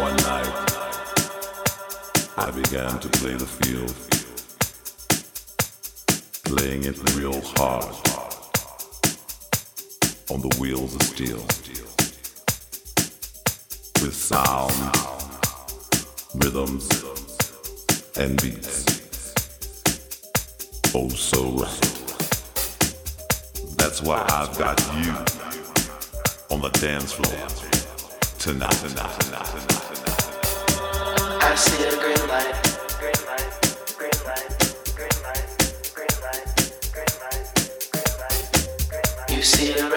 One night, I began to play the field, playing it real hard on the wheels of steel, with sound, rhythms, and beats. Oh, so right. That's why I've got you on the dance floor tonight. tonight, tonight, tonight. You see a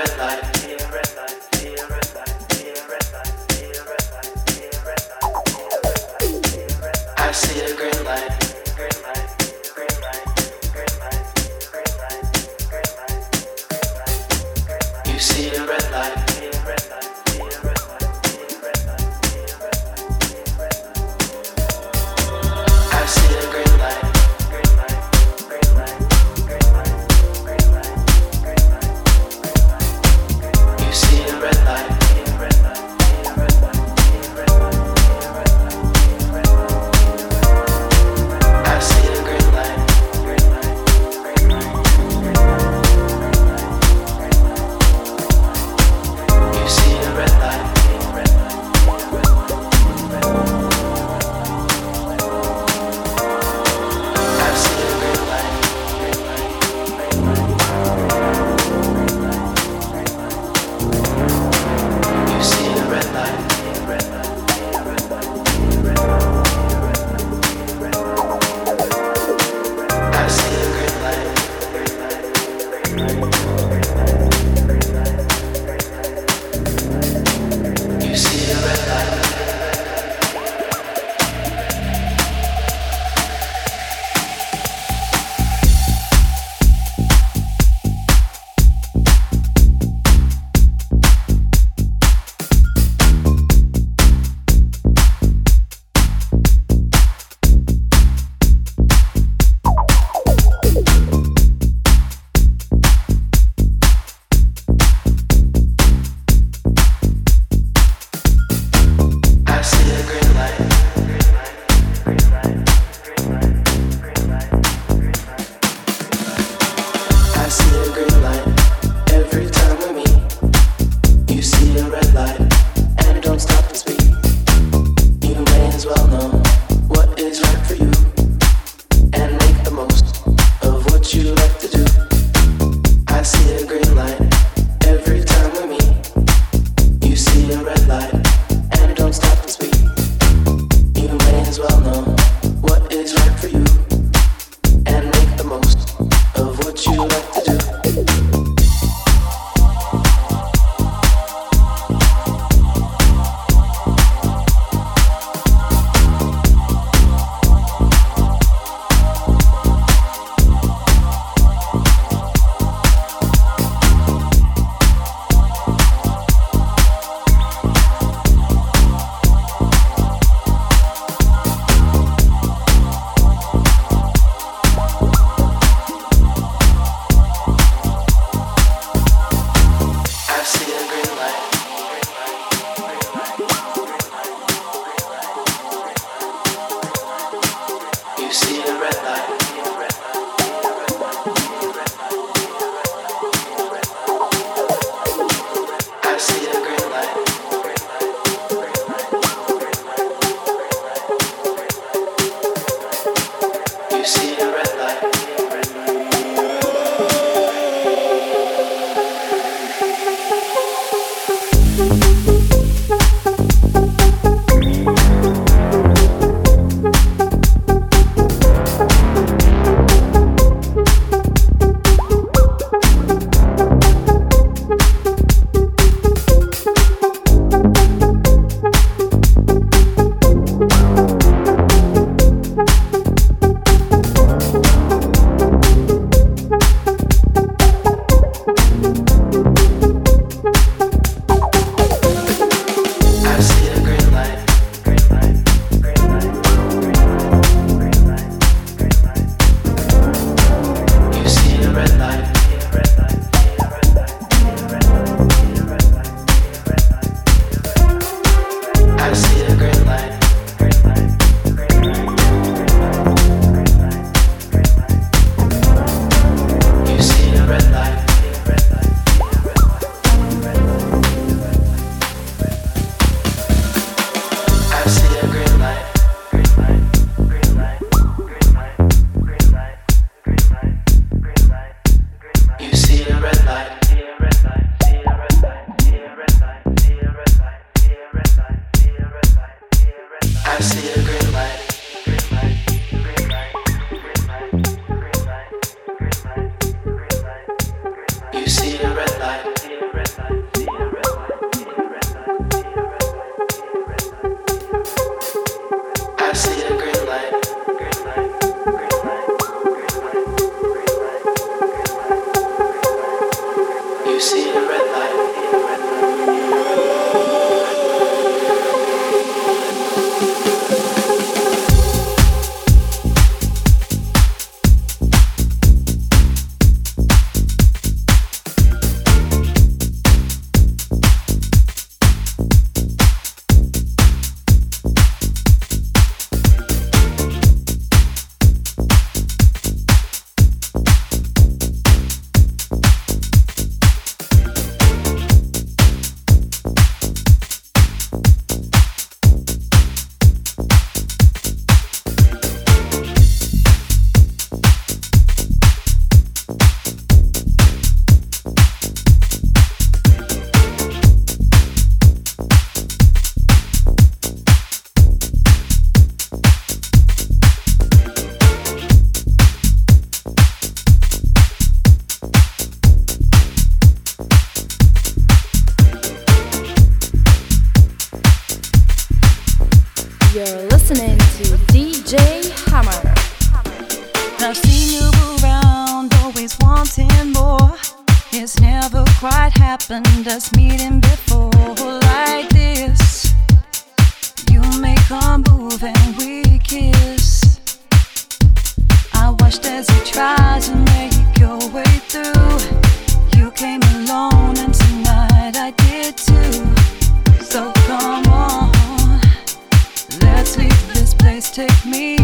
take me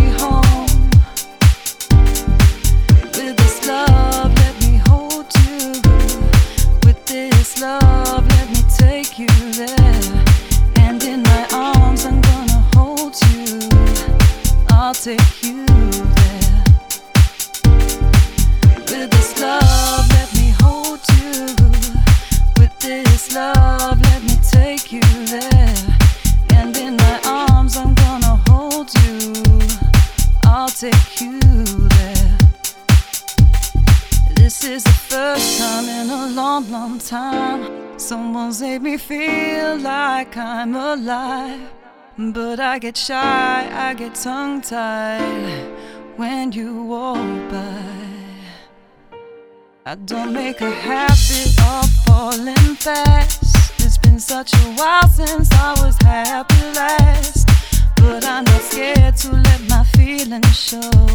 get shy, I get tongue tied when you walk by. I don't make a habit of falling fast. It's been such a while since I was happy last. But I'm not scared to let my feelings show.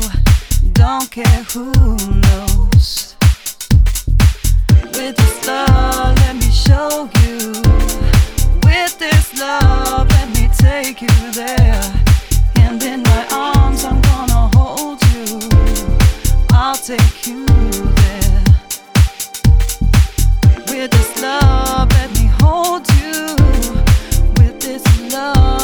Don't care who knows. With this love, let me show you. This love, let me take you there. And in my arms, I'm gonna hold you. I'll take you there. With this love, let me hold you. With this love,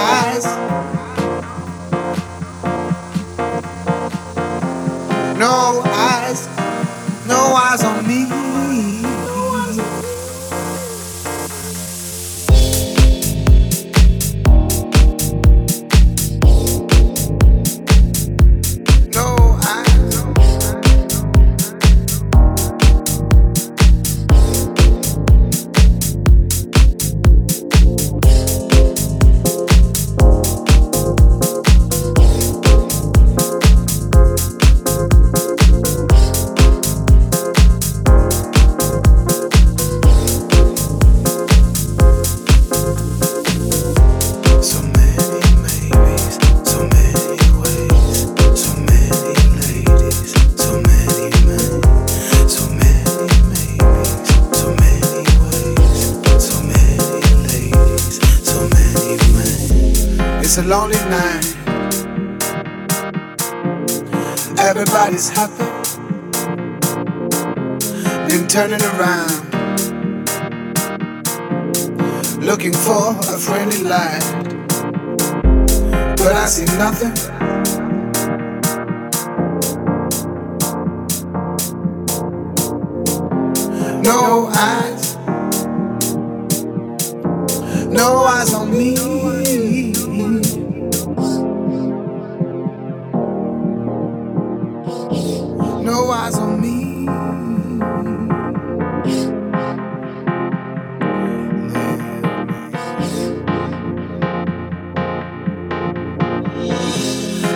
eyes on me.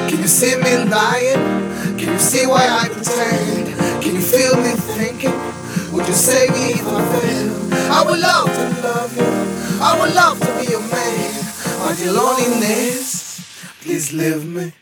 Can you see me lying? Can you see why I pretend? Can you feel me thinking? Would you save me if I fail? I would love to love you. I would love to be your man. But your loneliness, please leave me.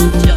to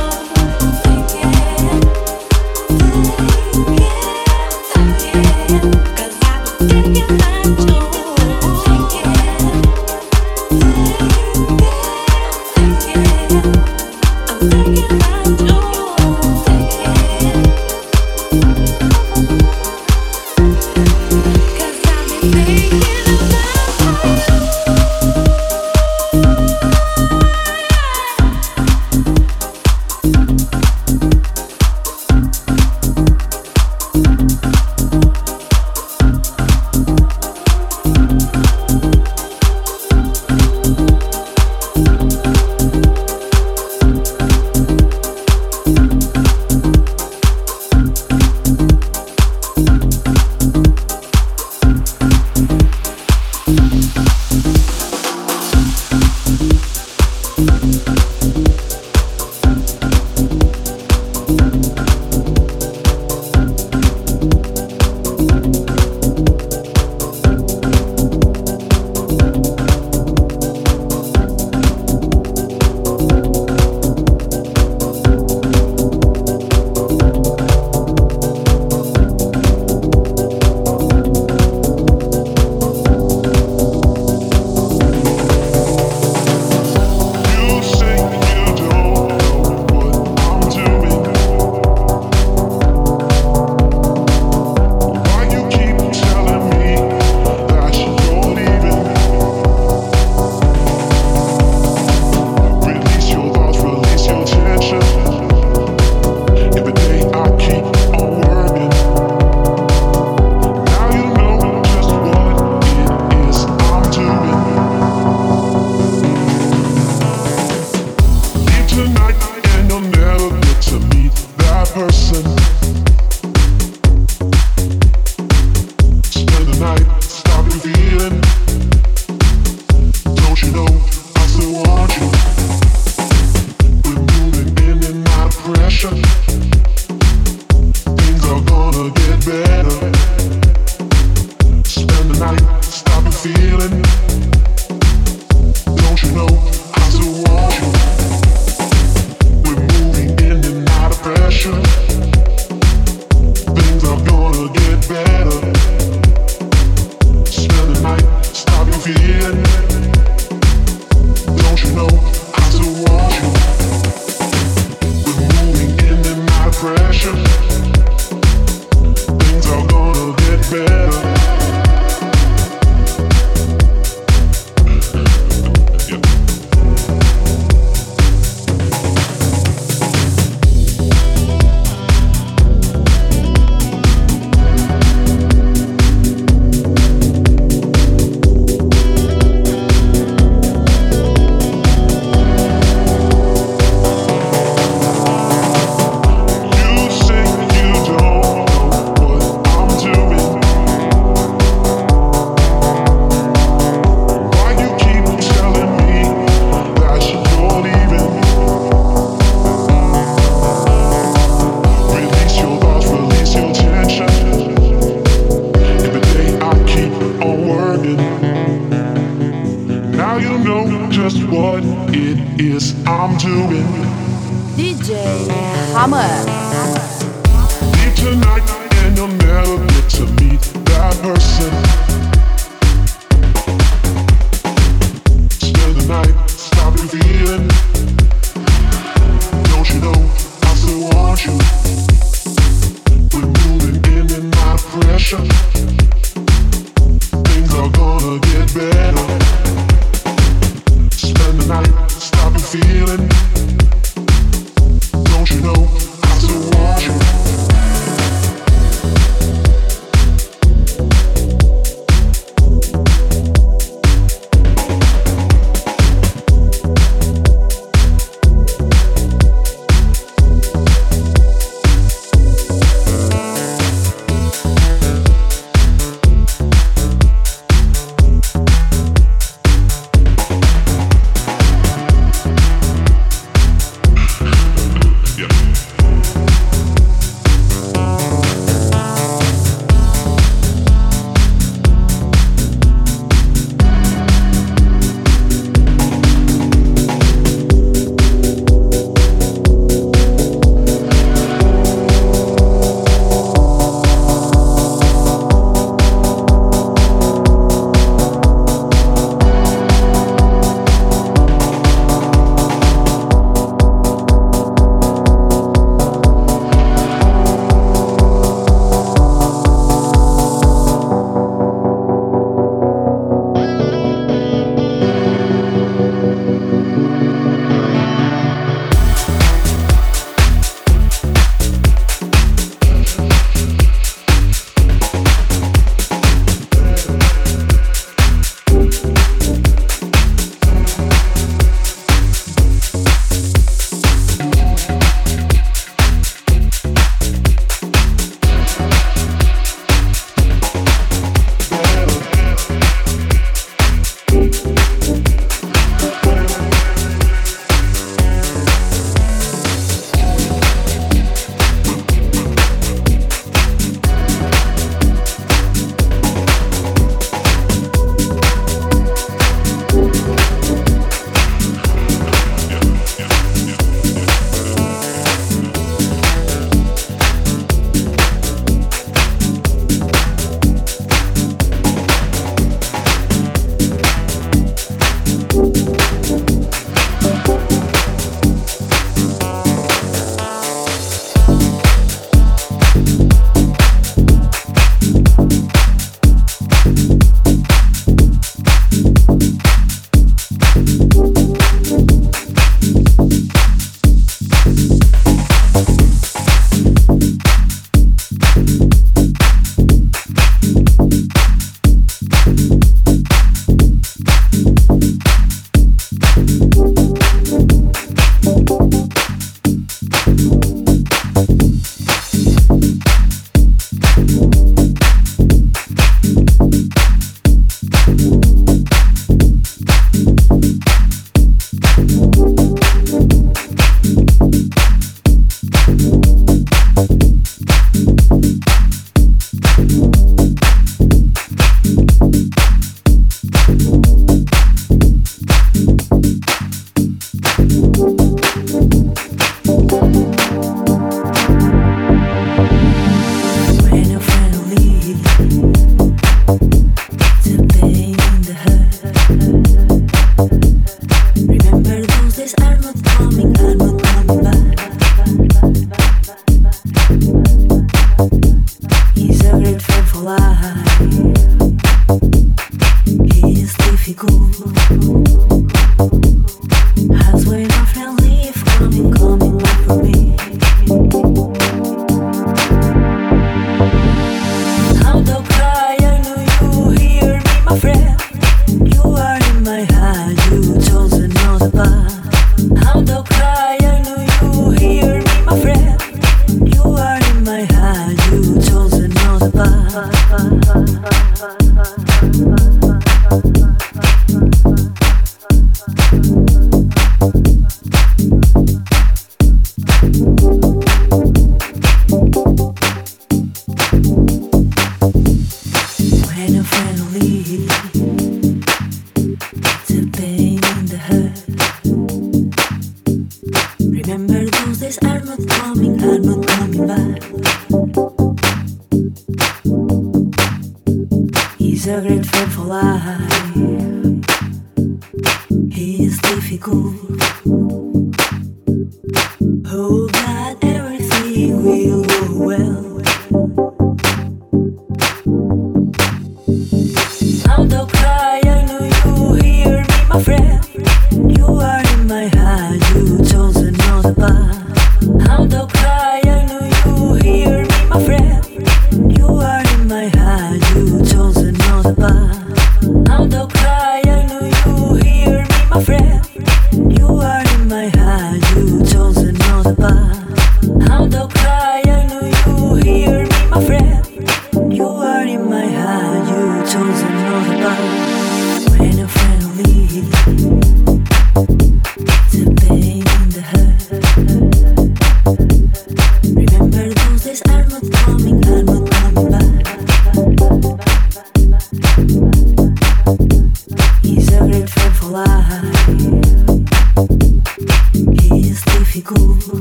And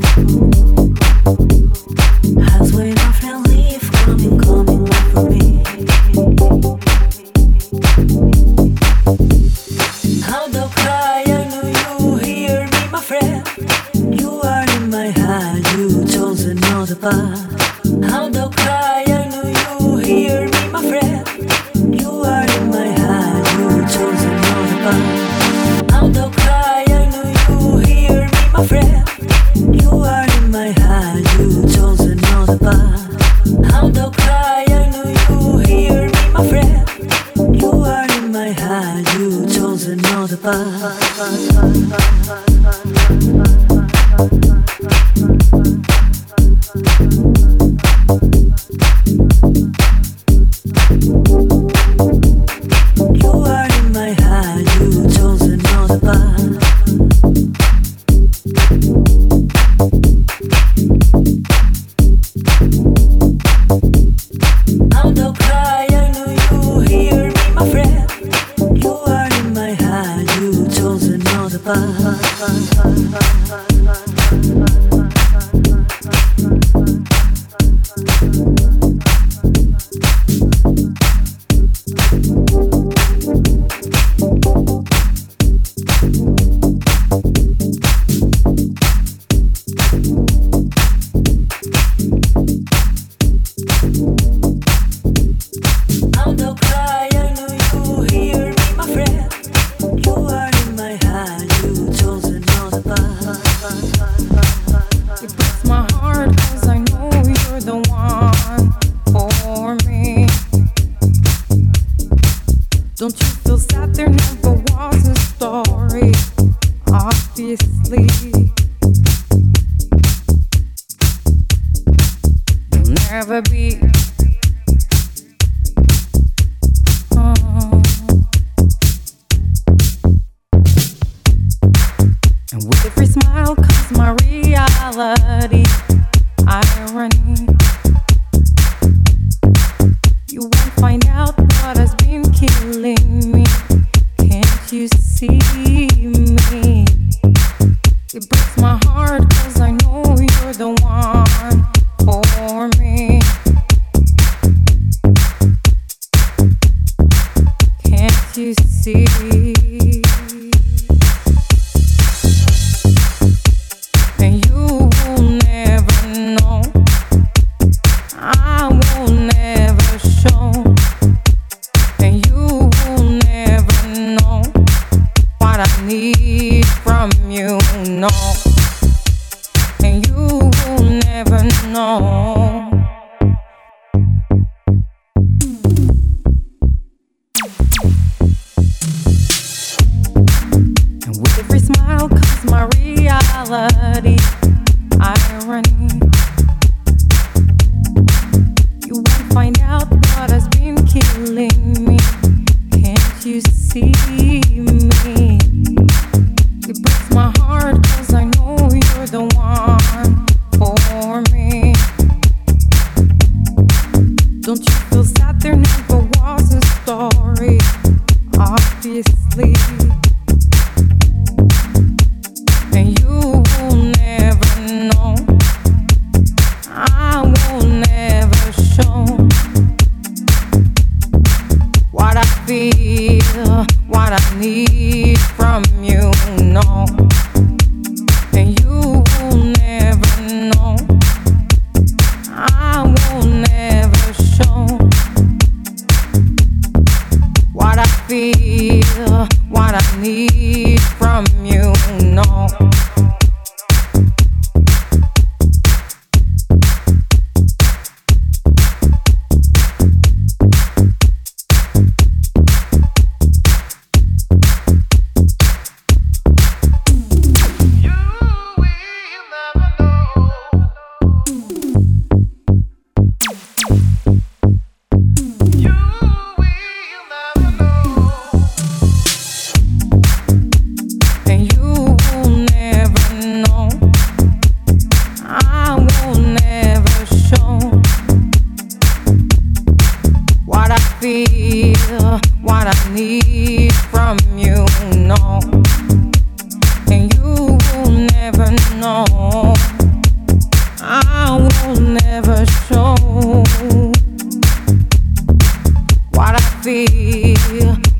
with every smile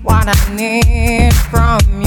what I need from you.